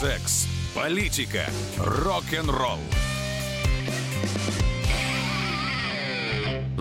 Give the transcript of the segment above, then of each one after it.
Секс, политика, рок-н-ролл.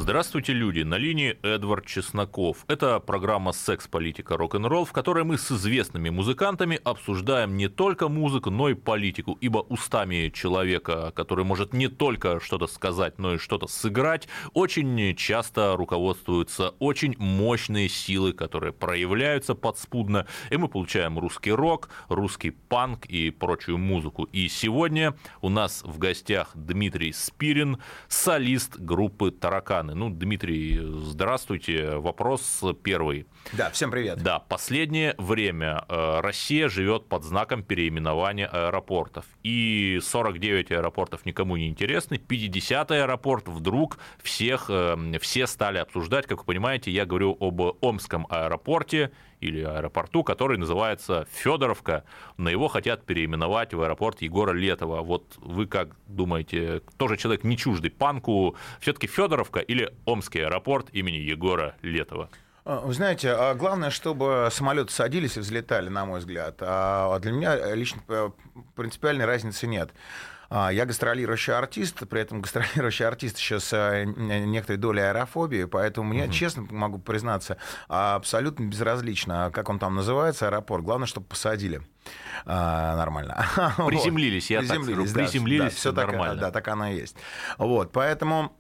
Здравствуйте, люди! На линии Эдвард Чесноков. Это программа «Секс, политика, рок-н-ролл», в которой мы с известными музыкантами обсуждаем не только музыку, но и политику, ибо устами человека, который может не только что-то сказать, но и что-то сыграть, очень часто руководствуются очень мощные силы, которые проявляются подспудно, и мы получаем русский рок, русский панк и прочую музыку. И сегодня у нас в гостях Дмитрий Спирин, солист группы «Тараканы». Ну, Дмитрий, здравствуйте. Вопрос первый. Да, всем привет. Да, последнее время э, Россия живет под знаком переименования аэропортов. И 49 аэропортов никому не интересны. 50 аэропорт вдруг всех, э, все стали обсуждать. Как вы понимаете, я говорю об Омском аэропорте или аэропорту, который называется Федоровка, но его хотят переименовать в аэропорт Егора Летова. Вот вы как думаете, тоже человек не чуждый панку, все-таки Федоровка или Омский аэропорт имени Егора Летова? А, вы знаете, а главное, чтобы самолеты садились и взлетали, на мой взгляд. А для меня лично э, принципиальной разницы нет. Я гастролирующий артист, при этом гастролирующий артист еще с э, некоторой долей аэрофобии, поэтому мне, угу. честно могу признаться, абсолютно безразлично, как он там называется, аэропорт. Главное, чтобы посадили а, нормально. Приземлились, я приземлились, так скажу. Приземлились, да, все нормально. Так, да, так оно и есть. Вот, поэтому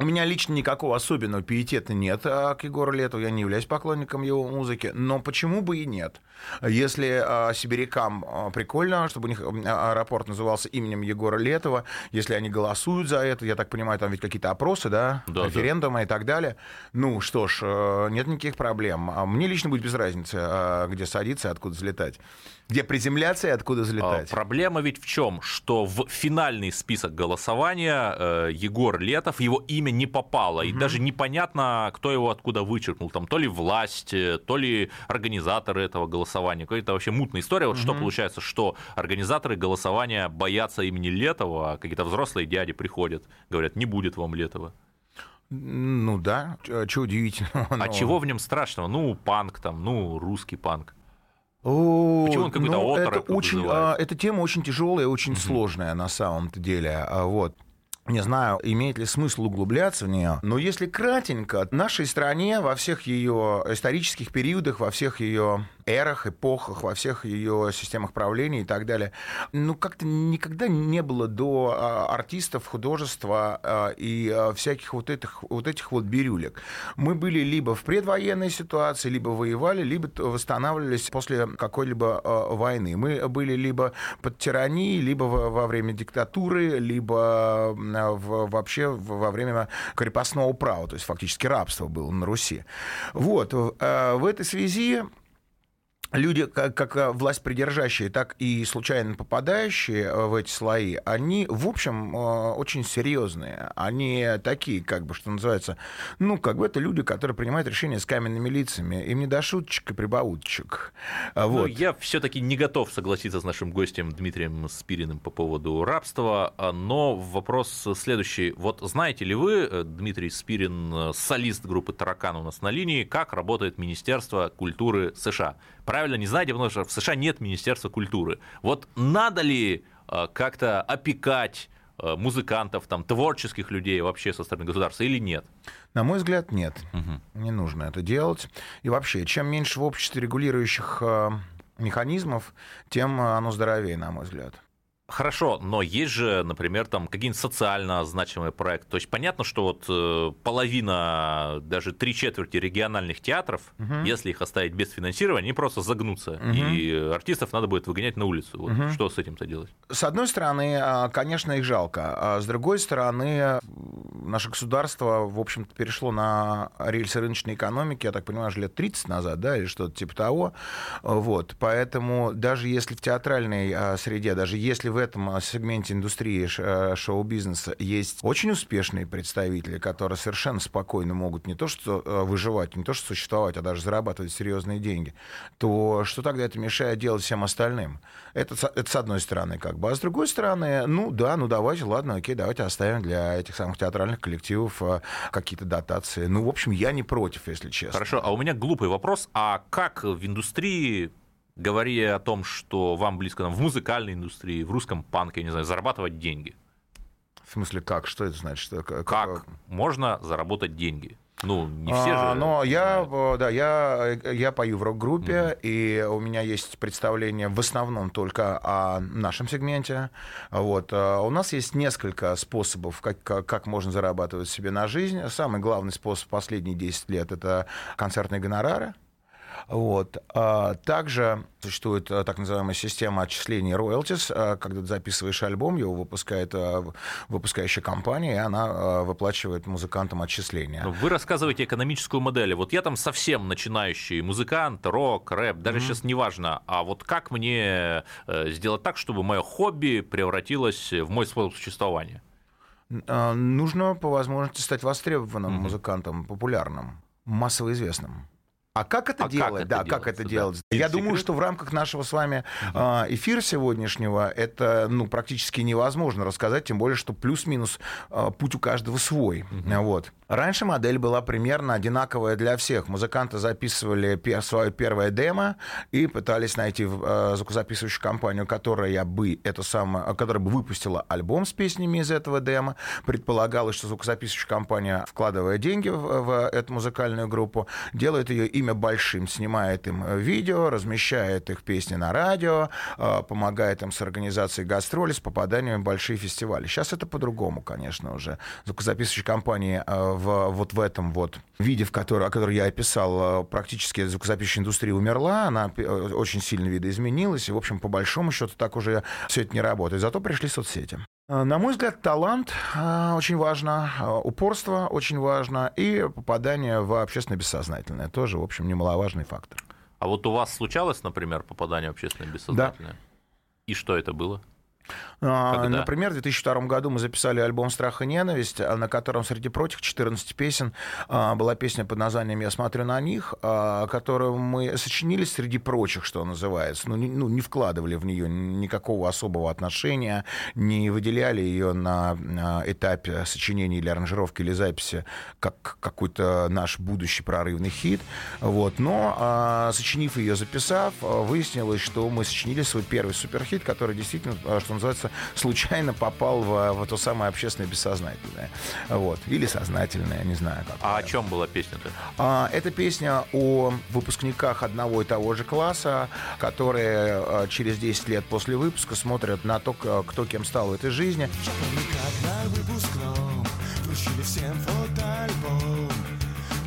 у меня лично никакого особенного пиетета нет а, к Егору Летову, я не являюсь поклонником его музыки, но почему бы и нет? Если а, сибирякам а, прикольно, чтобы у них аэропорт назывался именем Егора Летова, если они голосуют за это, я так понимаю, там ведь какие-то опросы, да, да референдумы да. и так далее, ну что ж, э, нет никаких проблем. Мне лично будет без разницы, где садиться и откуда взлетать где приземляться и откуда взлетать. Проблема ведь в чем, что в финальный список голосования э, Егор Летов, его имя не попало, и даже непонятно, кто его откуда вычеркнул, там то ли власть, э, то ли организаторы этого голосования, какая-то вообще мутная история. Вот угу. что получается, что организаторы голосования боятся имени Летова, а какие-то взрослые дяди приходят, говорят, не будет вам Летова. Ну да, что удивительного. А но... чего в нем страшного? Ну, панк там, ну, русский панк. О, Почему он какой-то ну, это очень, а, Эта тема очень тяжелая, очень угу. сложная на самом-то деле. А Вот. Не знаю, имеет ли смысл углубляться в нее, но если кратенько, нашей стране во всех ее исторических периодах, во всех ее эрах, эпохах, во всех ее системах правления и так далее. Ну, как-то никогда не было до а, артистов, художества а, и а, всяких вот этих вот, этих вот бирюлек. Мы были либо в предвоенной ситуации, либо воевали, либо восстанавливались после какой-либо войны. Мы были либо под тиранией, либо во время диктатуры, либо вообще во время крепостного права, то есть фактически рабство было на Руси. Вот. В этой связи люди, как, как э, власть придержащие, так и случайно попадающие э, в эти слои, они, в общем, э, очень серьезные. Они такие, как бы, что называется, ну, как бы это люди, которые принимают решения с каменными лицами. Им не до шуточек и прибауточек. Ну, вот. Ну, я все-таки не готов согласиться с нашим гостем Дмитрием Спириным по поводу рабства, но вопрос следующий. Вот знаете ли вы, Дмитрий Спирин, солист группы «Таракан» у нас на линии, как работает Министерство культуры США? Правильно не знаете, потому что в США нет Министерства культуры. Вот надо ли э, как-то опекать э, музыкантов, там, творческих людей вообще со стороны государства или нет? На мой взгляд, нет. Угу. Не нужно это делать. И вообще, чем меньше в обществе регулирующих э, механизмов, тем оно здоровее, на мой взгляд. Хорошо, но есть же, например, там какие-нибудь социально значимые проекты. То есть понятно, что вот э, половина, даже три четверти региональных театров, угу. если их оставить без финансирования, они просто загнутся. Угу. И артистов надо будет выгонять на улицу. Вот угу. Что с этим-то делать? С одной стороны, а, конечно, их жалко. А с другой стороны, наше государство, в общем-то, перешло на рельсы рыночной экономики, я так понимаю, лет 30 назад, да, или что-то типа того. Вот. Поэтому даже если в театральной а, среде, даже если в этом а, сегменте индустрии э, шоу-бизнеса есть очень успешные представители, которые совершенно спокойно могут не то что э, выживать, не то что существовать, а даже зарабатывать серьезные деньги, то что тогда это мешает делать всем остальным? Это, это с одной стороны как бы. А с другой стороны, ну да, ну давайте, ладно, окей, давайте оставим для этих самых театральных коллективов э, какие-то дотации. Ну, в общем, я не против, если честно. Хорошо, а у меня глупый вопрос. А как в индустрии говоря о том, что вам близко там, в музыкальной индустрии, в русском панке, не знаю, зарабатывать деньги? В смысле, как? Что это значит? Как, как можно заработать деньги? Ну, не все а, же. Но я, да, я, я пою в рок-группе, mm-hmm. и у меня есть представление в основном только о нашем сегменте. Вот. А у нас есть несколько способов, как, как можно зарабатывать себе на жизнь. Самый главный способ последние 10 лет — это концертные гонорары. Вот. А также существует э, так называемая система отчислений royalties, э, когда ты записываешь альбом, его выпускает э, выпускающая компания, и она выплачивает музыкантам отчисления. Вы рассказываете экономическую модель. Вот я там совсем начинающий музыкант, рок, рэп, даже mm-hmm. сейчас неважно. А вот как мне сделать так, чтобы мое хобби превратилось в мой способ существования? Нужно по возможности стать востребованным mm-hmm. музыкантом, популярным, массово известным. А как это а делать? Как это да, делается, как это да. делать? Я секрет? думаю, что в рамках нашего с вами угу. эфира сегодняшнего это ну, практически невозможно рассказать, тем более, что плюс-минус а, путь у каждого свой. Угу. Вот. Раньше модель была примерно одинаковая для всех. Музыканты записывали свое первое демо и пытались найти э, звукозаписывающую компанию, которая бы, это самое, которая бы выпустила альбом с песнями из этого демо. Предполагалось, что звукозаписывающая компания, вкладывая деньги в, в эту музыкальную группу, делает ее имя большим, снимает им видео, размещает их песни на радио, э, помогает им с организацией гастролей, с попаданием в большие фестивали. Сейчас это по-другому, конечно, уже. Звукозаписывающие компании э, в, вот в этом вот виде, в который, о котором я описал, э, практически звукозаписывающая индустрия умерла, она э, очень сильно видоизменилась, и, в общем, по большому счету так уже все это не работает. Зато пришли соцсети. Э, на мой взгляд, талант очень важно, упорство очень важно, и попадание в общественное бессознательное тоже, в общем, немаловажный фактор. А вот у вас случалось, например, попадание в общественное бессознательное? Да. И что это было? А, Когда? Например, в 2002 году мы записали альбом «Страх и ненависть», а, на котором среди прочих 14 песен а, была песня под названием «Я смотрю на них», которую мы сочинили среди прочих, что называется. Ну, не, ну, не вкладывали в нее никакого особого отношения, не выделяли ее на этапе сочинения или аранжировки или записи как какой-то наш будущий прорывный хит. Вот. Но, сочинив ее, записав, выяснилось, что мы сочинили свой первый суперхит, который действительно, что называется, случайно попал в, в то самое общественное бессознательное. Вот. Или сознательное, не знаю как. А о чем была песня-то? А, это песня о выпускниках одного и того же класса, которые а, через 10 лет после выпуска смотрят на то, кто кем стал в этой жизни. Я помню, как на выпускном вручили всем фотоальбом.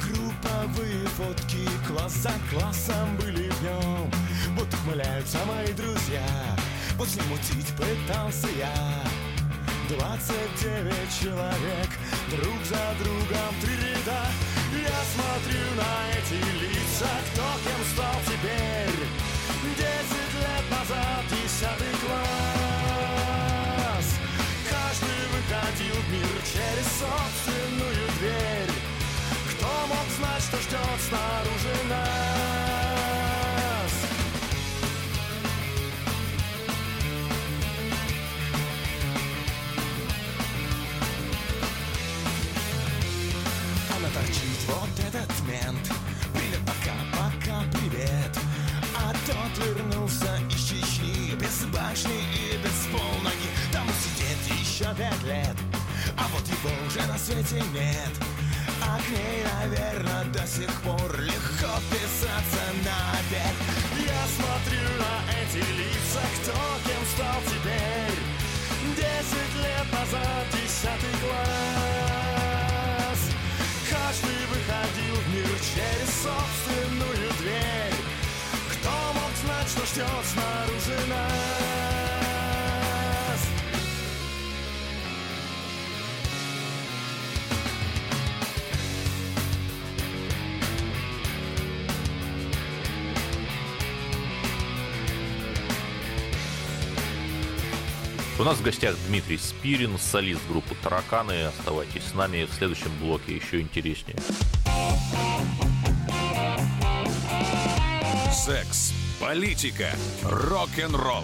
Групповые фотки класс за классом были в нем. Вот ухмыляются мои друзья. После мутить пытался я. Двадцать девять человек Друг за другом три ряда. Я смотрю на эти лица Кто кем стал теперь. Десять лет назад Десятый класс. Каждый выходил в мир Через собственную дверь. Кто мог знать, что ждет снаружи нас вернулся из Чечни Без башни и без полноги. Там сидеть еще пять лет А вот его уже на свете нет. А к ней, наверное, до сих пор Легко писаться на обед. Я смотрю на эти лица Кто кем стал теперь. Десять лет назад Десятый класс через собственную дверь знать, что ждет снаружи нас. У нас в гостях Дмитрий Спирин, солист группы «Тараканы». Оставайтесь с нами в следующем блоке, еще интереснее. Секс Политика. Рок-н-ролл.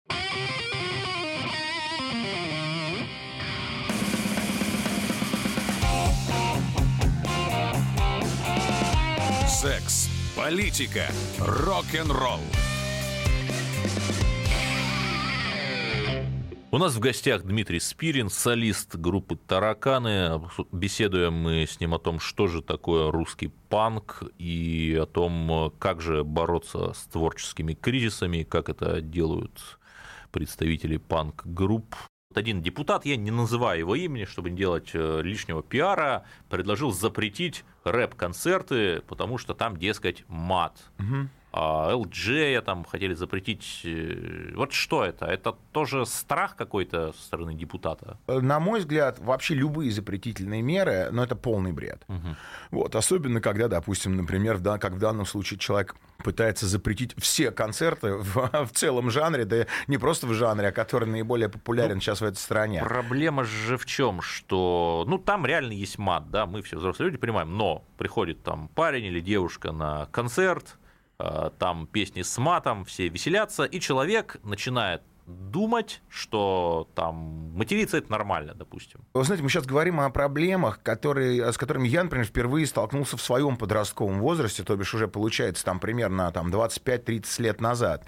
Секс, политика, рок-н-ролл. У нас в гостях Дмитрий Спирин, солист группы «Тараканы». Беседуем мы с ним о том, что же такое русский панк и о том, как же бороться с творческими кризисами, как это делают представители панк-групп. Один депутат, я не называю его имени, чтобы не делать э, лишнего пиара, предложил запретить рэп-концерты, потому что там, дескать, мат. Угу. А LG там хотели запретить. Э, вот что это? Это тоже страх какой-то со стороны депутата? На мой взгляд, вообще любые запретительные меры, но ну, это полный бред. Угу. Вот, особенно когда, допустим, например, как в данном случае человек пытается запретить все концерты в, в целом жанре, да не просто в жанре, а который наиболее популярен ну, сейчас в этой стране. Проблема же в чем, что, ну, там реально есть мат, да, мы все взрослые люди понимаем, но приходит там парень или девушка на концерт, там песни с матом, все веселятся, и человек начинает думать, что там материться это нормально, допустим. Вы знаете, мы сейчас говорим о проблемах, которые, с которыми я, например, впервые столкнулся в своем подростковом возрасте, то бишь уже получается там примерно там, 25-30 лет назад.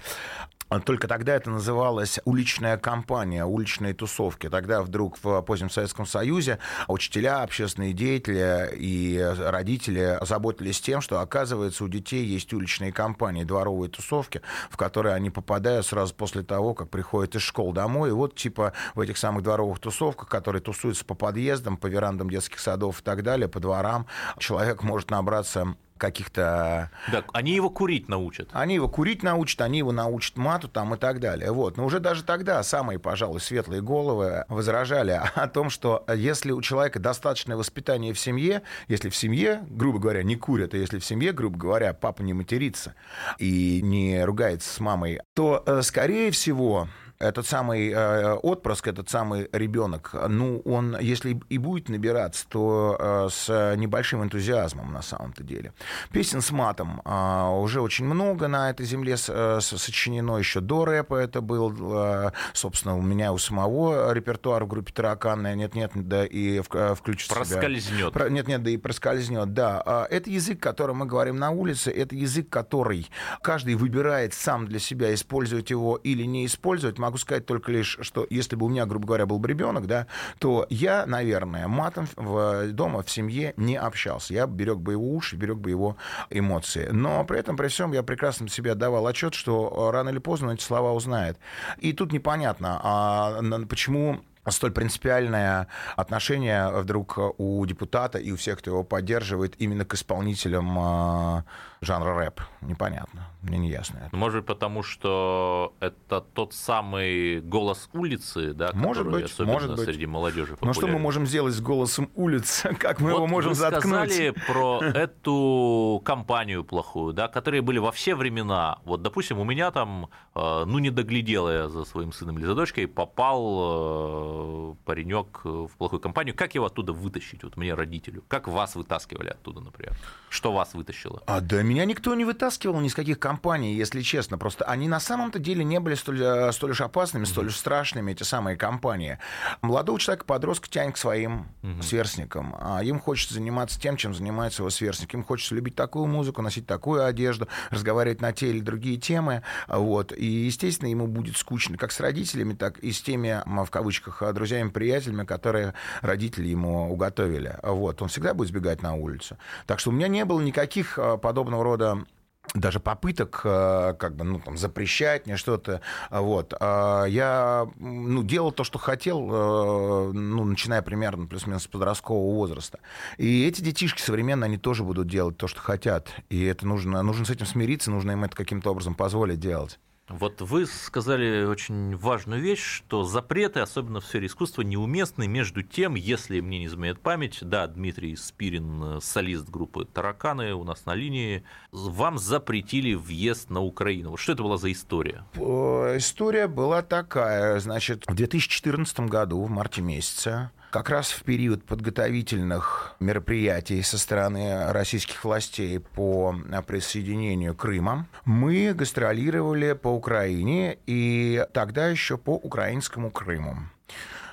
Только тогда это называлось уличная кампания, уличные тусовки. Тогда вдруг в позднем Советском Союзе учителя, общественные деятели и родители заботились тем, что, оказывается, у детей есть уличные кампании, дворовые тусовки, в которые они попадают сразу после того, как приходят из школ домой. И вот, типа, в этих самых дворовых тусовках, которые тусуются по подъездам, по верандам детских садов и так далее, по дворам, человек может набраться каких-то... Да, они его курить научат. Они его курить научат, они его научат мату там и так далее. Вот. Но уже даже тогда самые, пожалуй, светлые головы возражали о том, что если у человека достаточное воспитание в семье, если в семье, грубо говоря, не курят, а если в семье, грубо говоря, папа не матерится и не ругается с мамой, то, э, скорее всего, этот самый э, отпрыск, этот самый ребенок, ну, он, если и будет набираться, то э, с небольшим энтузиазмом на самом-то деле. Песен с матом э, уже очень много на этой земле э, сочинено, еще до рэпа это был, э, собственно, у меня у самого репертуар в группе «Тараканы», нет-нет, да и в, э, включит Проскользнет. Себя. Нет-нет, да и проскользнет, да. А это язык, которым мы говорим на улице, это язык, который каждый выбирает сам для себя, использовать его или не использовать. Могу могу сказать только лишь, что если бы у меня, грубо говоря, был бы ребенок, да, то я, наверное, матом в, дома, в семье не общался. Я берег бы его уши, берег бы его эмоции. Но при этом, при всем, я прекрасно себе отдавал отчет, что рано или поздно эти слова узнает. И тут непонятно, а почему столь принципиальное отношение вдруг у депутата и у всех, кто его поддерживает, именно к исполнителям а, жанра рэп. Непонятно, мне не ясно. Это. Может быть, потому что это тот самый голос улицы, да, может быть, особенно может быть. среди молодежи популярен. Но что мы можем сделать с голосом улицы? Как мы вот его можем вы заткнуть? сказали про эту компанию плохую, да, которые были во все времена. Вот, допустим, у меня там, э, ну, не доглядела я за своим сыном или за дочкой, попал э, паренек в плохую компанию. Как его оттуда вытащить? Вот мне родителю. Как вас вытаскивали оттуда, например? Что вас вытащило? А, да, меня никто не вытаскивал ни с каких компаний, если честно. Просто они на самом-то деле не были столь, э, столь уж опасными, столь уж страшными, эти самые компании. Молодого человека, подростка тянет к своим mm сверстникам. А им хочется заниматься тем, чем занимается его сверстник. Им хочется любить такую музыку, носить такую одежду, разговаривать на те или другие темы. Вот. И, естественно, ему будет скучно как с родителями, так и с теми, в кавычках, друзьями, приятелями, которые родители ему уготовили. Вот. Он всегда будет сбегать на улицу. Так что у меня не было никаких э, рода даже попыток э, как бы, ну, там, запрещать мне что-то. Вот. А я ну, делал то, что хотел, э, ну, начиная примерно плюс-минус подросткового возраста. И эти детишки современные, они тоже будут делать то, что хотят. И это нужно, нужно с этим смириться, нужно им это каким-то образом позволить делать. Вот вы сказали очень важную вещь, что запреты, особенно в сфере искусства, неуместны между тем, если мне не изменяет память, да, Дмитрий Спирин, солист группы «Тараканы» у нас на линии, вам запретили въезд на Украину. Вот что это была за история? История была такая, значит, в 2014 году, в марте месяце, как раз в период подготовительных мероприятий со стороны российских властей по присоединению Крыма мы гастролировали по Украине и тогда еще по украинскому Крыму.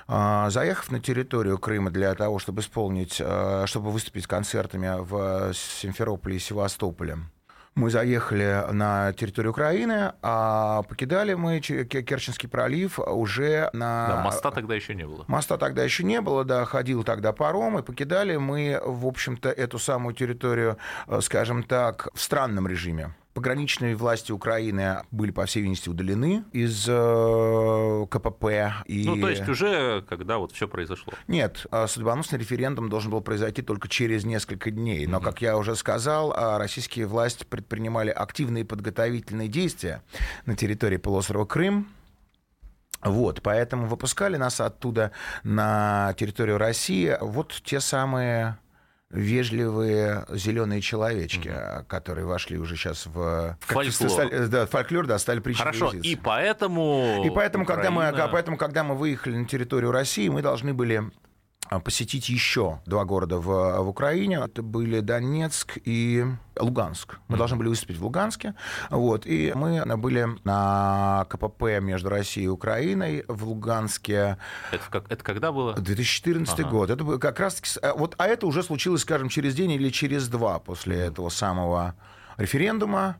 А, заехав на территорию Крыма для того, чтобы исполнить, а, чтобы выступить концертами в Симферополе и Севастополе, мы заехали на территорию Украины, а покидали мы Керченский пролив уже на... Да, моста тогда еще не было. Моста тогда еще не было, да, ходил тогда паром, и покидали мы, в общем-то, эту самую территорию, э, скажем так, в странном режиме. Пограничные власти Украины были, по всей видимости, удалены из э, КПП. И... Ну, то есть уже когда вот все произошло? Нет, а судьбоносный референдум должен был произойти только через несколько дней. Но, как я уже сказал, а, российские власти предпринимали активные подготовительные действия на территории полуострова Крым. Вот, поэтому выпускали нас оттуда на территорию России вот те самые вежливые зеленые человечки, mm-hmm. которые вошли уже сейчас в фольклор. Стали, да, фольклор, да, стали притчей Хорошо, и поэтому и поэтому, Украина... когда мы, поэтому, когда мы выехали на территорию России, мы должны были а, посетить еще два города в, в Украине. Это были Донецк и Луганск. Мы должны были выступить в Луганске. Вот, и мы были на КПП между Россией и Украиной в Луганске. Это, как, это когда было? 2014 ага. год. Это как раз а, вот, а это уже случилось, скажем, через день или через два после этого самого референдума,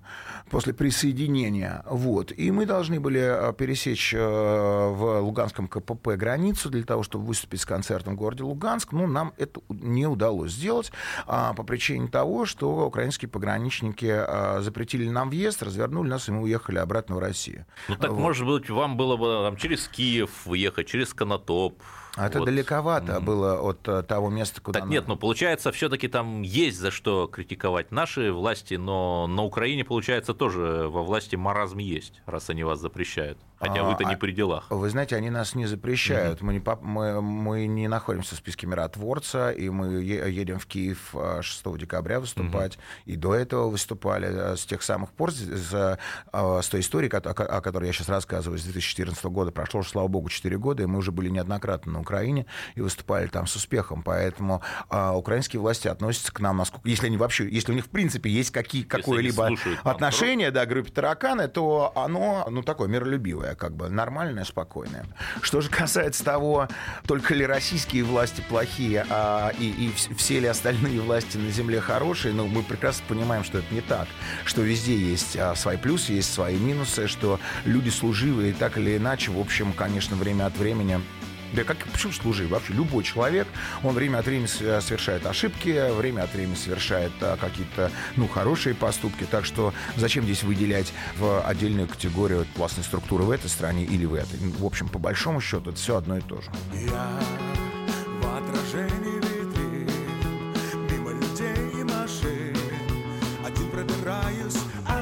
после присоединения. Вот. И мы должны были э, пересечь э, в Луганском КПП границу для того, чтобы выступить с концертом в городе Луганск. Но нам это не удалось сделать а, по причине того, что украинские пограничники э, запретили нам въезд, развернули нас, и мы уехали обратно в Россию. Ну так, вот. может быть, вам было бы там, через Киев уехать, через Конотоп, а это вот. далековато было от э, того места, куда... Так нет, но ну, получается, все таки там есть за что критиковать наши власти, но на Украине, получается, тоже во власти маразм есть, раз они вас запрещают. Хотя вы-то не а, при делах. Вы знаете, они нас не запрещают. Mm-hmm. Мы, не, мы, мы не находимся в списке миротворца, и мы едем в Киев 6 э, декабря выступать, mm-hmm. и до этого выступали с тех самых пор, с, с той истории, о которой я сейчас рассказываю, с 2014 года. Прошло слава богу, 4 года, и мы уже были неоднократно Украине и выступали там с успехом. Поэтому а, украинские власти относятся к нам, насколько, если они вообще, если у них в принципе есть какие, какое-либо отношение да, группе тараканы, то оно ну, такое миролюбивое, как бы нормальное, спокойное. Что же касается того, только ли российские власти плохие, а, и, и все ли остальные власти на земле хорошие, ну, мы прекрасно понимаем, что это не так, что везде есть а, свои плюсы, есть свои минусы, что люди служивые так или иначе, в общем, конечно, время от времени да как почему служи? Вообще любой человек, он время от времени совершает ошибки, время от времени совершает а, какие-то, ну, хорошие поступки. Так что зачем здесь выделять в отдельную категорию властной структуры в этой стране или в этой? В общем, по большому счету, это все одно и то же. Я в отражении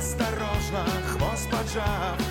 осторожно, хвост поджав,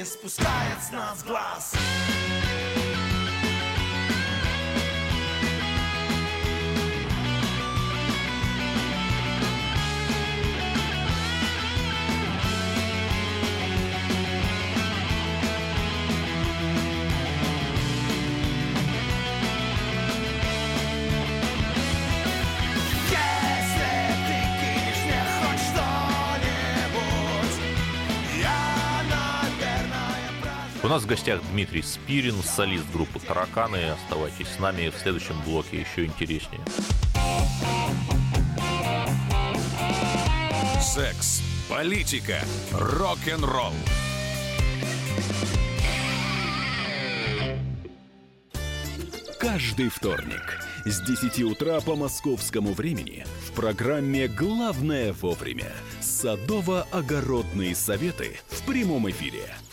не спускает с нас глаз. Нас в гостях Дмитрий Спирин, солист группы «Тараканы». Оставайтесь с нами в следующем блоке, еще интереснее. Секс, политика, рок-н-ролл. Каждый вторник с 10 утра по московскому времени в программе «Главное вовремя» садово-огородные советы в прямом эфире.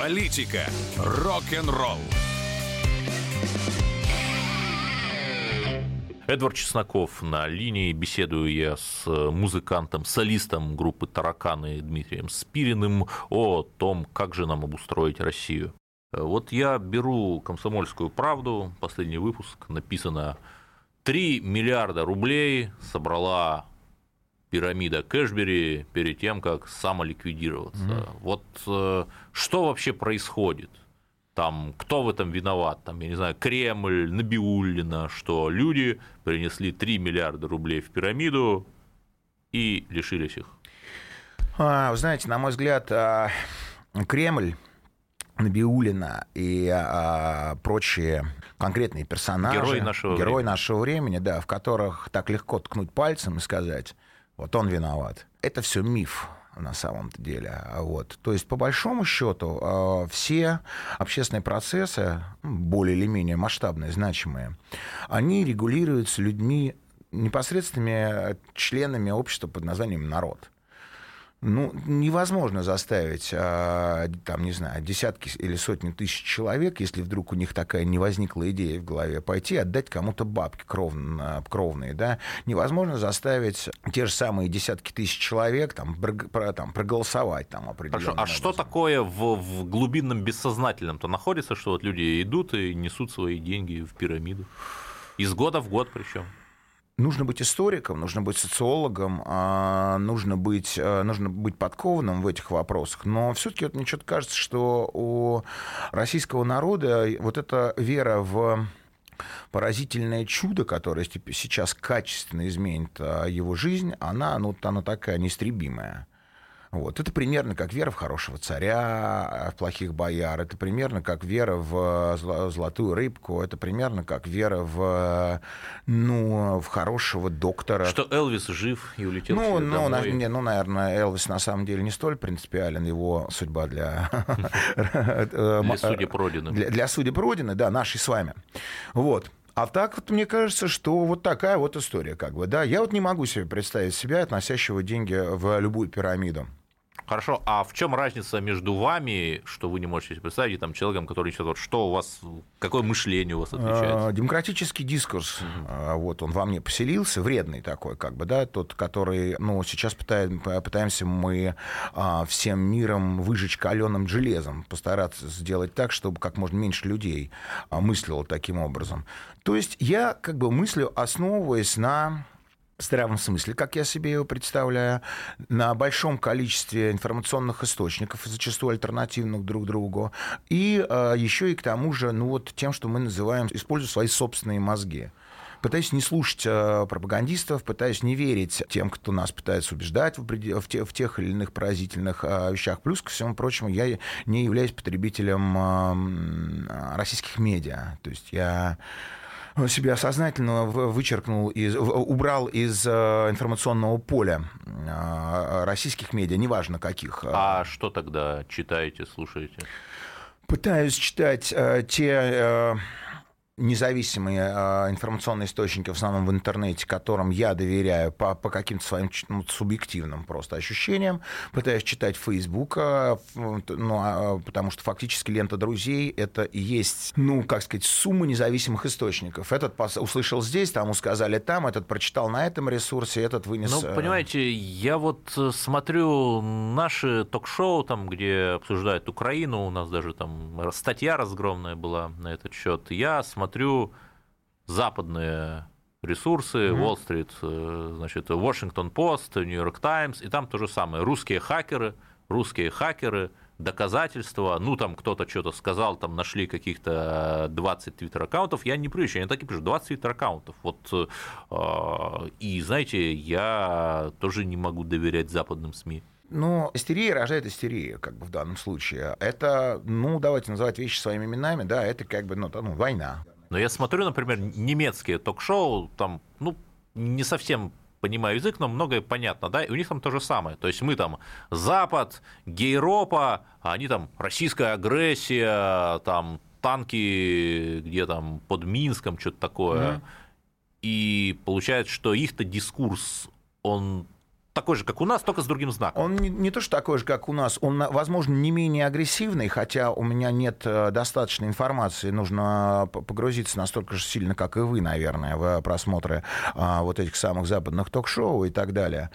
Политика, рок-н-ролл. Эдвард Чесноков на линии. Беседую я с музыкантом, солистом группы «Тараканы» Дмитрием Спириным о том, как же нам обустроить Россию. Вот я беру «Комсомольскую правду», последний выпуск, написано 3 миллиарда рублей собрала пирамида Кэшбери перед тем, как самоликвидироваться. Mm-hmm. Вот э, что вообще происходит? Там, кто в этом виноват? Там, я не знаю, Кремль, Набиуллина, что люди принесли 3 миллиарда рублей в пирамиду и лишились их. А, вы знаете, на мой взгляд, а, Кремль, Набиулина и а, прочие конкретные персонажи, герои нашего, герои времени. нашего времени, да, в которых так легко ткнуть пальцем и сказать, вот он виноват. Это все миф на самом-то деле. Вот. То есть, по большому счету, все общественные процессы, более или менее масштабные, значимые, они регулируются людьми, непосредственными членами общества под названием народ. Ну, невозможно заставить, там, не знаю, десятки или сотни тысяч человек, если вдруг у них такая не возникла идея в голове, пойти отдать кому-то бабки кровные, кровные, да. Невозможно заставить те же самые десятки тысяч человек там, про, там, проголосовать там определенно. Хорошо, а образом. что такое в, в глубинном бессознательном-то находится, что вот люди идут и несут свои деньги в пирамиду? Из года в год причем? Нужно быть историком, нужно быть социологом, а, нужно быть, нужно быть подкованным в этих вопросах. Но все-таки вот мне что-то кажется, что у российского народа вот эта вера в поразительное чудо, которое сейчас качественно изменит его жизнь, она, ну, она такая неистребимая. Вот. Это примерно как вера в хорошего царя, в плохих бояр. Это примерно как вера в золотую рыбку. Это примерно как вера в, ну, в хорошего доктора. Что Элвис жив и улетел ну, ну, домой. На, не, ну, наверное, Элвис на самом деле не столь принципиален. Его судьба для... Для судеб Родины. Для, для судеб Родины, да, нашей с вами. Вот. А так вот мне кажется, что вот такая вот история, как бы, да. Я вот не могу себе представить себя, относящего деньги в любую пирамиду. Хорошо, а в чем разница между вами, что вы не можете себе представить, и там человеком, который несет, вот, что у вас, какое мышление у вас отличается? Демократический дискурс, угу. вот он во мне поселился, вредный такой, как бы, да, тот, который, ну, сейчас пытаем, пытаемся мы всем миром выжечь каленым железом, постараться сделать так, чтобы как можно меньше людей мыслило таким образом. То есть я как бы мыслю, основываясь на здравом смысле, как я себе его представляю, на большом количестве информационных источников, зачастую альтернативных друг другу, и э, еще и к тому же, ну вот тем, что мы называем, используя свои собственные мозги пытаюсь не слушать э, пропагандистов, пытаюсь не верить тем, кто нас пытается убеждать в, в, те, в тех или иных поразительных э, вещах. Плюс, ко всему прочему, я не являюсь потребителем российских медиа. То есть я себя сознательно вычеркнул, из, убрал из э, информационного поля э, российских медиа, неважно каких. А что тогда читаете, слушаете? Пытаюсь читать э, те э, независимые э, информационные источники, в основном в интернете, которым я доверяю по, по каким-то своим ну, субъективным просто ощущениям. Пытаюсь читать Facebook, э, ну, э, потому что фактически лента друзей — это и есть, ну, как сказать, сумма независимых источников. Этот услышал здесь, тому сказали там, этот прочитал на этом ресурсе, этот вынес... Ну, э, понимаете, я вот э, смотрю наши ток-шоу, там, где обсуждают Украину, у нас даже там статья разгромная была на этот счет. Я смотрю западные ресурсы, Wall Street, э, значит, Washington Post, New York Times, и там то же самое. Русские хакеры, русские хакеры, доказательства, ну там кто-то что-то сказал, там нашли каких-то 20 твиттер-аккаунтов, я не прыщу, они так и пишут, 20 твиттер-аккаунтов. Вот, э, и знаете, я тоже не могу доверять западным СМИ. Ну, истерия рождает истерию, как бы в данном случае. Это, ну, давайте называть вещи своими именами, да, это как бы, ну, ну война. Но я смотрю, например, немецкие ток-шоу, там, ну, не совсем понимаю язык, но многое понятно, да, и у них там то же самое. То есть мы там Запад, Гейропа, а они там российская агрессия, там танки где там под Минском, что-то такое. И получается, что их-то дискурс, он такой же, как у нас, только с другим знаком. Он не, не то, что такой же, как у нас, он, возможно, не менее агрессивный, хотя у меня нет э, достаточной информации, нужно погрузиться настолько же сильно, как и вы, наверное, в просмотры а, вот этих самых западных ток-шоу и так далее.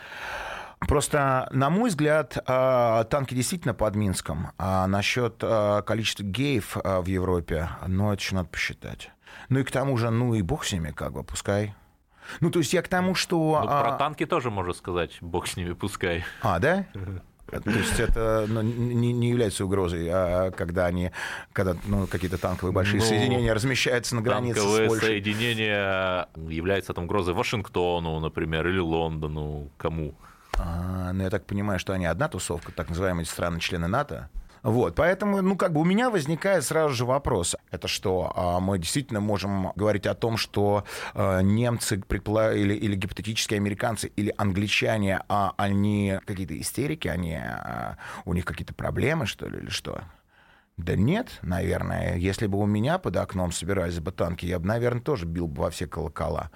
Просто, на мой взгляд, а, танки действительно под Минском. А насчет а, количества геев в Европе, ну, это еще надо посчитать. Ну и к тому же, ну и бог с ними, как бы, пускай. Ну, то есть я к тому, что... Ну, а, про танки тоже можно сказать, бог с ними, пускай. а, да? То есть это ну, не, не является угрозой, а когда они, когда ну, какие-то танковые большие Ну, соединения размещаются на границе с Танковые Польшей. соединения являются там угрозой Вашингтону, например, или Лондону, кому? А, ну, я так понимаю, что они одна тусовка, так называемые страны-члены НАТО. Вот, поэтому, ну, как бы у меня возникает сразу же вопрос. Это что, а, мы действительно можем говорить о том, что а, немцы или, или гипотетические американцы, или англичане, а, они какие-то истерики, они, а, у них какие-то проблемы, что ли, или что? Да нет, наверное. Если бы у меня под окном собирались бы танки, я бы, наверное, тоже бил бы во все колокола.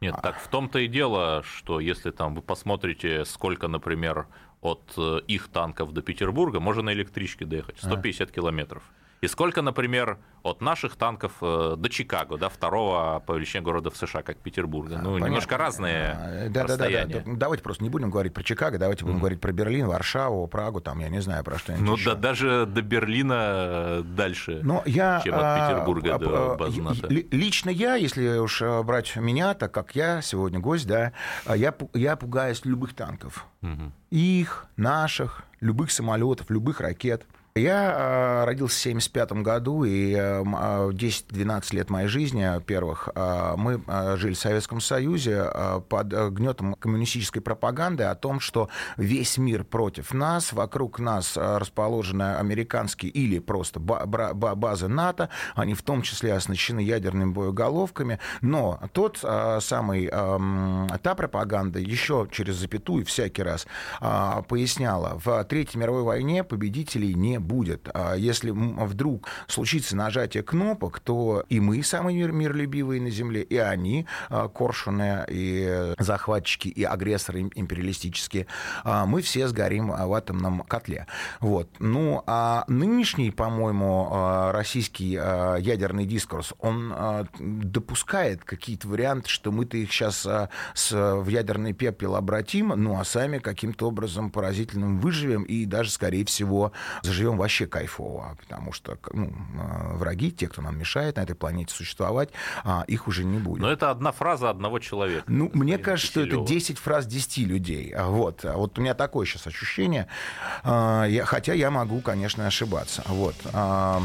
Нет, так в том-то и дело, что если там вы посмотрите, сколько, например, от э, их танков до Петербурга, можно на электричке доехать, 150 километров. И сколько, например, от наших танков э, до Чикаго, да, второго по величине города в США, как Петербурга. Ну, Понятно. немножко разные да, да, да, да, расстояния. да. Давайте просто не будем говорить про Чикаго, давайте будем говорить про Берлин, Варшаву, Прагу, там, я не знаю, про что-нибудь Ну, еще. да, даже до Берлина э, дальше, Но я, чем от а, Петербурга а, до а, ли- Лично я, если уж а, брать меня, так как я сегодня гость, да, а, я, я пугаюсь любых танков. Мгм. Их, наших, любых самолетов, любых ракет. Я а, родился в 1975 году, и а, м, а, 10-12 лет моей жизни первых а, мы жили в Советском Союзе под а, гнетом коммунистической пропаганды о том, что весь мир против нас, вокруг нас расположены американские или просто базы НАТО, они в том числе оснащены ядерными боеголовками, но тот самый, ам, та пропаганда еще через запятую всякий раз поясняла, в Третьей мировой войне победителей не будет. А Если вдруг случится нажатие кнопок, то и мы самые мир- миролюбивые на Земле, и они, а, коршуны, и захватчики, и агрессоры им- империалистические, а, мы все сгорим а, в атомном котле. Вот. Ну, а нынешний, по-моему, российский ядерный дискурс, он допускает какие-то варианты, что мы-то их сейчас в ядерный пепел обратим, ну, а сами каким-то образом поразительным выживем и даже, скорее всего, заживем вообще кайфово, потому что ну, а, враги, те, кто нам мешает на этой планете существовать, а, их уже не будет. Но это одна фраза одного человека. Ну, мне кажется, что это Киселева. 10 фраз 10 людей. А Вот. А вот у меня такое сейчас ощущение. А, я- хотя я могу, конечно, ошибаться. Вот. А,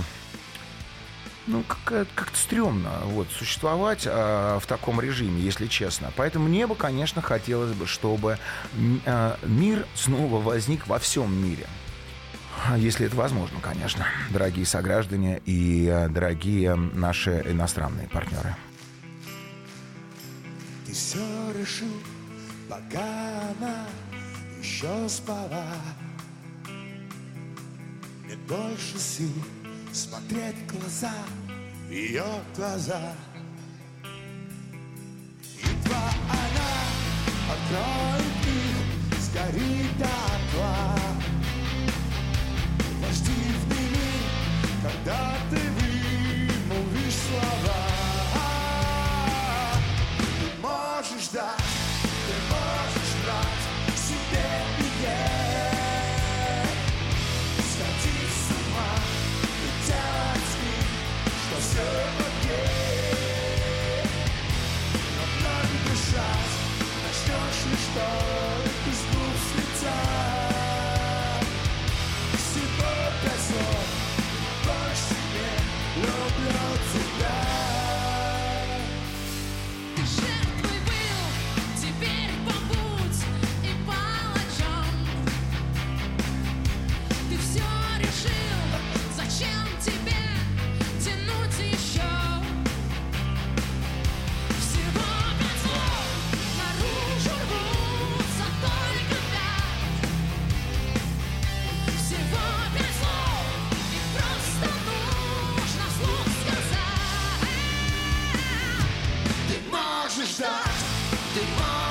ну, как- как-то стрёмно вот, существовать а, в таком режиме, если честно. Поэтому мне бы, конечно, хотелось бы, чтобы а, мир снова возник во всем мире. Если это возможно, конечно, дорогие сограждане и а, дорогие наши иностранные партнеры. все решил, пока она еще спала. Нет больше сил смотреть в глаза, в ее глаза. Едва она откроет их, сгорит дотла. die. Ты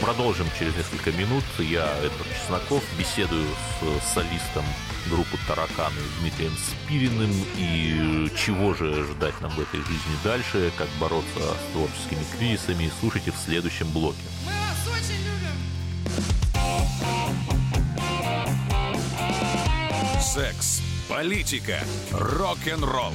Продолжим через несколько минут. Я, Эдвард Чесноков, беседую с солистом группы «Тараканы» Дмитрием Спириным. И чего же ждать нам в этой жизни дальше, как бороться с творческими кризисами, слушайте в следующем блоке. Мы вас очень любим! Секс, политика, рок-н-ролл.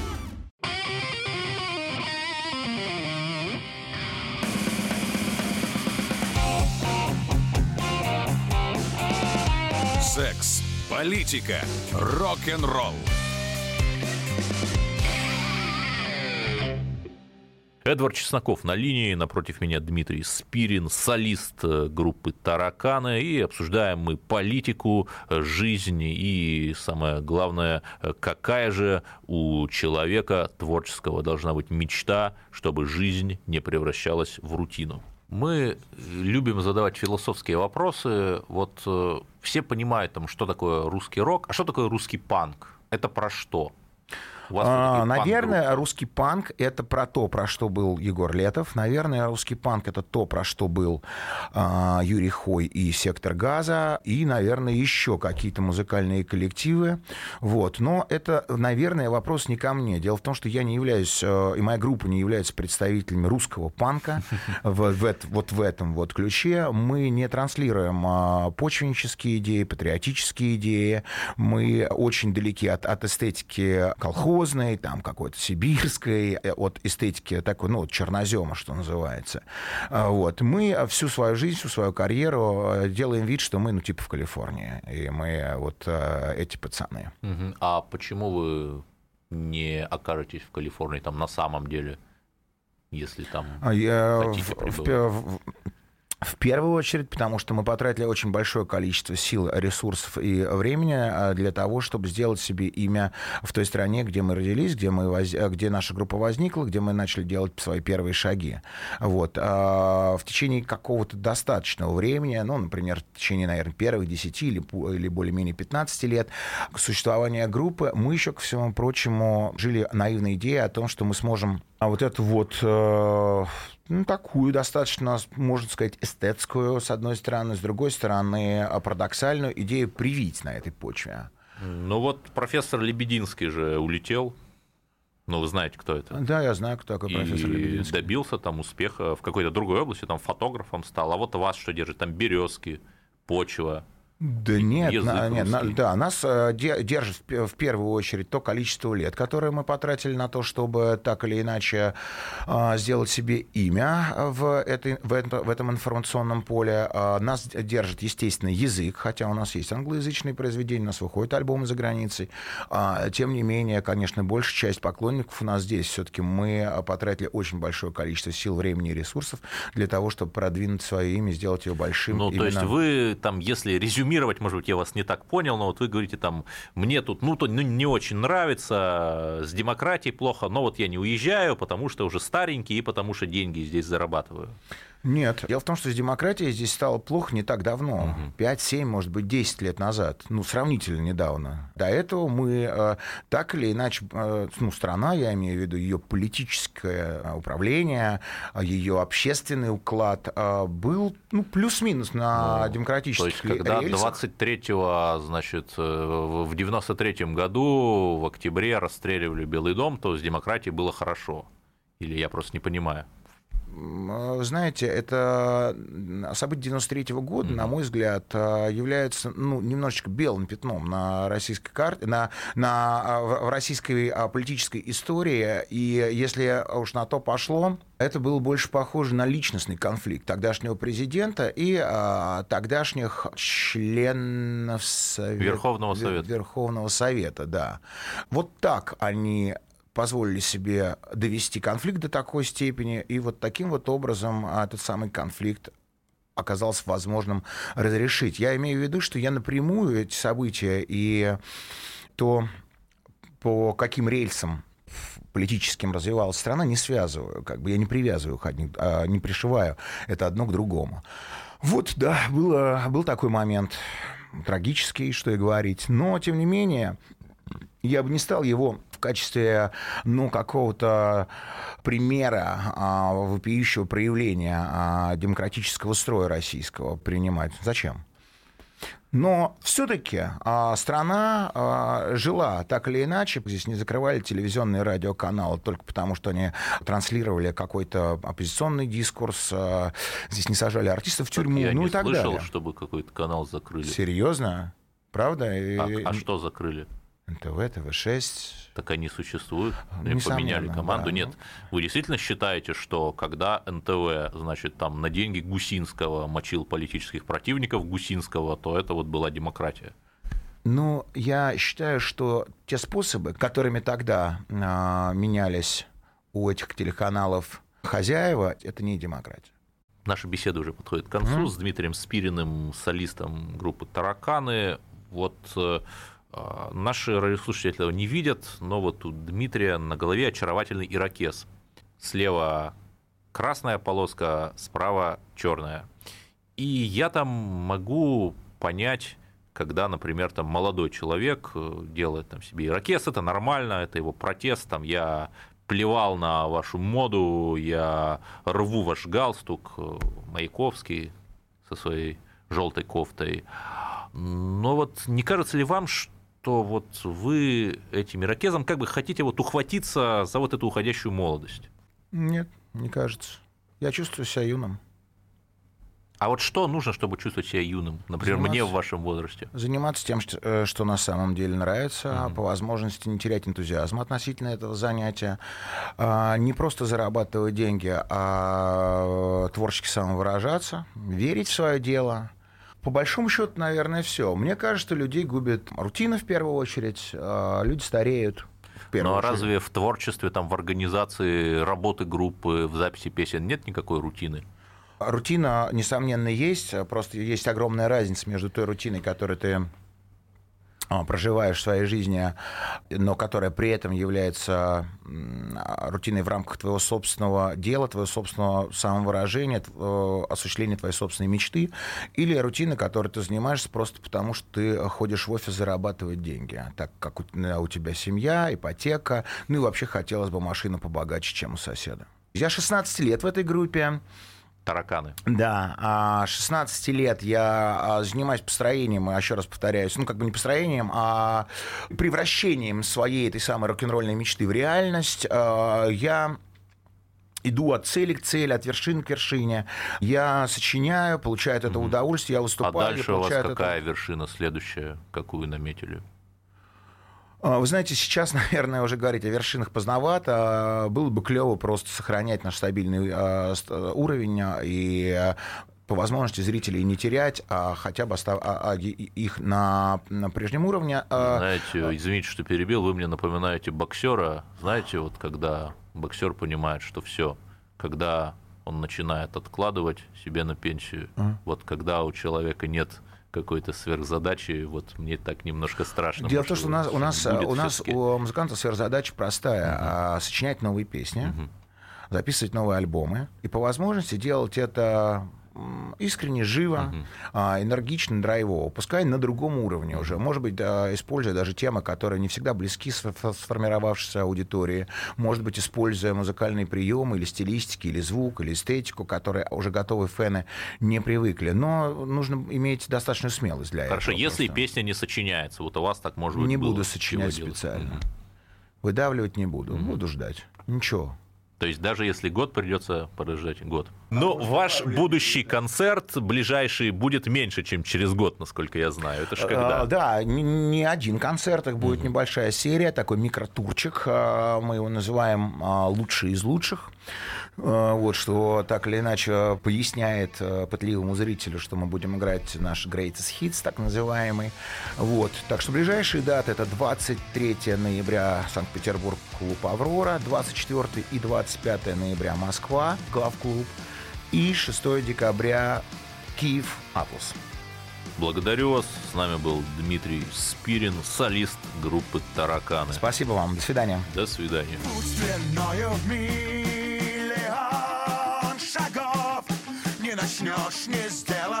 Секс, политика, рок-н-ролл. Эдвард Чесноков на линии, напротив меня Дмитрий Спирин, солист э, группы «Тараканы», и обсуждаем мы политику, э, жизнь и, самое главное, э, какая же у человека творческого должна быть мечта, чтобы жизнь не превращалась в рутину. Мы любим задавать философские вопросы. Вот э, все понимают, там, что такое русский рок, а что такое русский панк? Это про что? А, Наверное, панк-группа. русский панк это про то, про что был Егор Летов. Наверное, русский панк это то, про что был а, Юрий Хой и Сектор Газа. И, наверное, еще какие-то музыкальные коллективы. Вот. Но это, наверное, вопрос не ко мне. Дело в том, что я не являюсь, э, и моя группа не является представителями русского панка в, в вот в этом вот ключе. Мы не транслируем а, почвеннические идеи, патриотические идеи. Мы очень далеки от, от эстетики колхозной, там какой-то сибирской, э, от эстетики такой, ну, чернозема, что называется. А, Вот. Мы всю свою жизнь, всю свою карьеру э, делаем вид, что мы, ну, типа в Калифорнии. И мы э, вот э, эти пацаны. А почему вы не окажетесь в Калифорнии там на самом деле, если там А я хотите в- в, в- в первую очередь, потому что мы потратили очень большое количество сил, ресурсов и времени а, для того, чтобы сделать себе имя в той стране, где мы родились, где, мы воз- а, где наша группа возникла, где мы начали делать свои первые шаги. Вот. А В течение какого-то достаточного времени, ну, например, в течение, наверное, первых 10 или, или более-менее 15 лет существования группы, мы еще, ко всему прочему, жили наивной идеей о том, что мы сможем а вот эту вот э, ну, такую достаточно, можно сказать, эстетскую, с одной стороны, с другой стороны, а, парадоксальную идею привить на этой почве. Ну вот профессор Лебединский же улетел. Ну, вы знаете, кто это. Да, я знаю, кто такой профессор и Лебединский. добился там успеха в какой-то другой области, там фотографом стал. А вот вас что держит? Там березки, почва. Да нет, язык на- нет, на- да, нас э, де- держит в пе- в первую очередь то количество лет, которое мы потратили на то, чтобы так или иначе а, сделать себе имя в, этой, в, это- в этом информационном поле. А, Нас держит, естественно, язык, хотя у нас есть англоязычные произведения, у нас выходят альбомы за границей. А, Тем не менее, конечно, большая часть поклонников у нас здесь. Все-таки мы потратили очень большое количество сил, времени и ресурсов для того, чтобы продвинуть свое имя, сделать его большим. Ну, то есть именно- вы там, если резюмировать, может быть, я вас не так понял, но вот вы говорите там, мне тут, ну, то ну, не очень нравится, с демократией плохо, но вот я не уезжаю, потому что уже старенький и потому что деньги здесь зарабатываю. Нет. Дело в том, что с демократией здесь стало плохо не так давно. 5, 7, может быть, 10 лет назад. Ну, сравнительно недавно. До этого мы э, так или иначе, э, ну, страна, я имею в виду ее политическое э, управление, ее общественный уклад э, был, ну, плюс-минус на Ну, демократических То есть, когда рельсах. 23-го, значит, э, в 93-м году в октябре расстреливали Белый дом, то с демократией было хорошо. Или я просто не понимаю. Э, Знаете, это событие 93 года, на мой взгляд, э, является ну, немножечко белым пятном на российской карте, на, на, а, в российской а, политической истории. И если уж на то пошло, это было больше похоже на личностный конфликт тогдашнего президента и а, тогдашних членов Совет- Верховного Вер- Совета. Верховного Совета, да. Вот так они позволили себе довести конфликт до такой степени, и вот таким вот образом а, этот самый конфликт оказался возможным разрешить. Я имею в виду, что я напрямую эти события и то, по каким рельсам политическим развивалась страна, не связываю. Как бы я не привязываю а, не пришиваю это одно к другому. Вот, да, было, был такой момент трагический, что и говорить. Но, тем не менее, я бы не стал его качестве ну, какого-то примера а, вопиющего проявления а, демократического строя российского принимать. Зачем? Но все-таки страна а, жила так или иначе. Здесь не закрывали телевизионные радиоканалы только потому, что они транслировали какой-то оппозиционный дискурс. а, здесь не сажали артистов в тюрьму, я ну не и так слышал, далее. чтобы какой-то канал закрыли. Серьезно? Правда? А, И- а что закрыли? НТВ, ТВ-6. Так они существуют, А, Или поменяли команду. да. Нет, вы действительно считаете, что когда НТВ, значит, там на деньги Гусинского мочил политических противников Гусинского, то это вот была демократия? Ну, я считаю, что те способы, которыми тогда а, менялись у этих телеканалов хозяева, это не демократия. Наша беседа уже подходит к концу с Дмитрием Спириным, солистом группы «Тараканы». Вот э, наши радиослушатели этого не видят, но вот у Дмитрия на голове очаровательный ирокез. Слева красная полоска, справа черная. И я там могу понять, когда, например, там молодой человек э, делает там себе ирокез, это нормально, это его протест, там я плевал на вашу моду, я рву ваш галстук, э, Маяковский со своей желтой кофтой. Но вот не кажется ли вам, что вот вы этим ирокезом как бы хотите вот ухватиться за вот эту уходящую молодость? Нет, не кажется. Я чувствую себя юным. А вот что нужно, чтобы чувствовать себя юным, например, Заниматься- мне в вашем возрасте? Заниматься тем, что, э, что на самом деле нравится, по возможности не терять энтузиазм относительно этого занятия, А, не просто зарабатывать деньги, а творчески самовыражаться, верить в свое дело. По большому счету, наверное, все. Мне кажется, людей губит рутина в первую очередь, а люди стареют. Ну а разве в творчестве, там, в организации работы группы, в записи песен нет никакой рутины? Рутина, несомненно, есть. Просто есть огромная разница между той рутиной, которую ты а, проживаешь в своей жизни, но которая при этом является а, рутиной в рамках твоего собственного дела, твоего собственного самовыражения, э, осуществления твоей собственной мечты, или рутина, которой ты занимаешься просто потому, что ты ходишь в офис зарабатывать деньги, так как э, у тебя семья, ипотека, ну и вообще хотелось бы машина побогаче, чем у соседа. Я 16 лет в этой группе. Тараканы. Да, а 16 лет я а, занимаюсь построением, а, еще раз повторяюсь, ну, как бы не построением, а превращением своей этой самой рок-н-ролльной мечты в реальность. А, Я иду от цели к цели, от вершины к вершине. Я сочиняю, получаю от этого удовольствие, я А выступаю, дальше у вас какая вершина следующая, какую наметили? А, Вы знаете, сейчас, наверное, уже говорить о вершинах поздновато. А, Было бы клево просто сохранять наш стабильный а, уровень и по возможности зрителей не терять, а хотя бы остав- а- а их на, на прежнем уровне. Знаете, извините, что перебил, вы мне напоминаете боксера. Знаете, вот когда боксер понимает, что все, когда он начинает откладывать себе на пенсию, вот когда у человека нет какой-то сверхзадачи, вот мне так немножко страшно. Дело в том, что у нас, у нас, у, нас у музыкантов сверхзадача простая. а, сочинять новые песни, записывать новые альбомы и по возможности делать это искренне, живо, а, энергично, драйвово, пускай на другом уровне уже. Может быть, используя даже темы, которые не всегда близки сформировавшейся аудитории. Может быть, используя музыкальные приемы или стилистики, или звук, или эстетику, которые уже готовые фэны не привыкли. Но нужно иметь достаточную смелость для Хорошо, этого. если просто. песня не сочиняется, вот у вас так может быть Не буду сочинять специально. Выдавливать не буду. Буду ждать. Ничего. То есть даже если год придется подождать год. Но ваш будущий концерт ближайший будет меньше, чем через год, насколько я знаю. Это ж когда? А, да, не, один концерт, их будет небольшая серия, такой микротурчик. а, Мы его называем а, «Лучшие из лучших». Вот, что так или иначе поясняет пытливому зрителю, что мы будем играть наш Greatest Hits, так называемый. Вот. Так что ближайшие даты это 23 ноября Санкт-Петербург, клуб «Аврора», 24 и 25 ноября Москва, главклуб, и 6 декабря Киев, Атлас. Благодарю вас. С нами был Дмитрий Спирин, солист группы «Тараканы». Спасибо вам. До свидания. До свидания. В миллион шагов Не начнешь, не сделав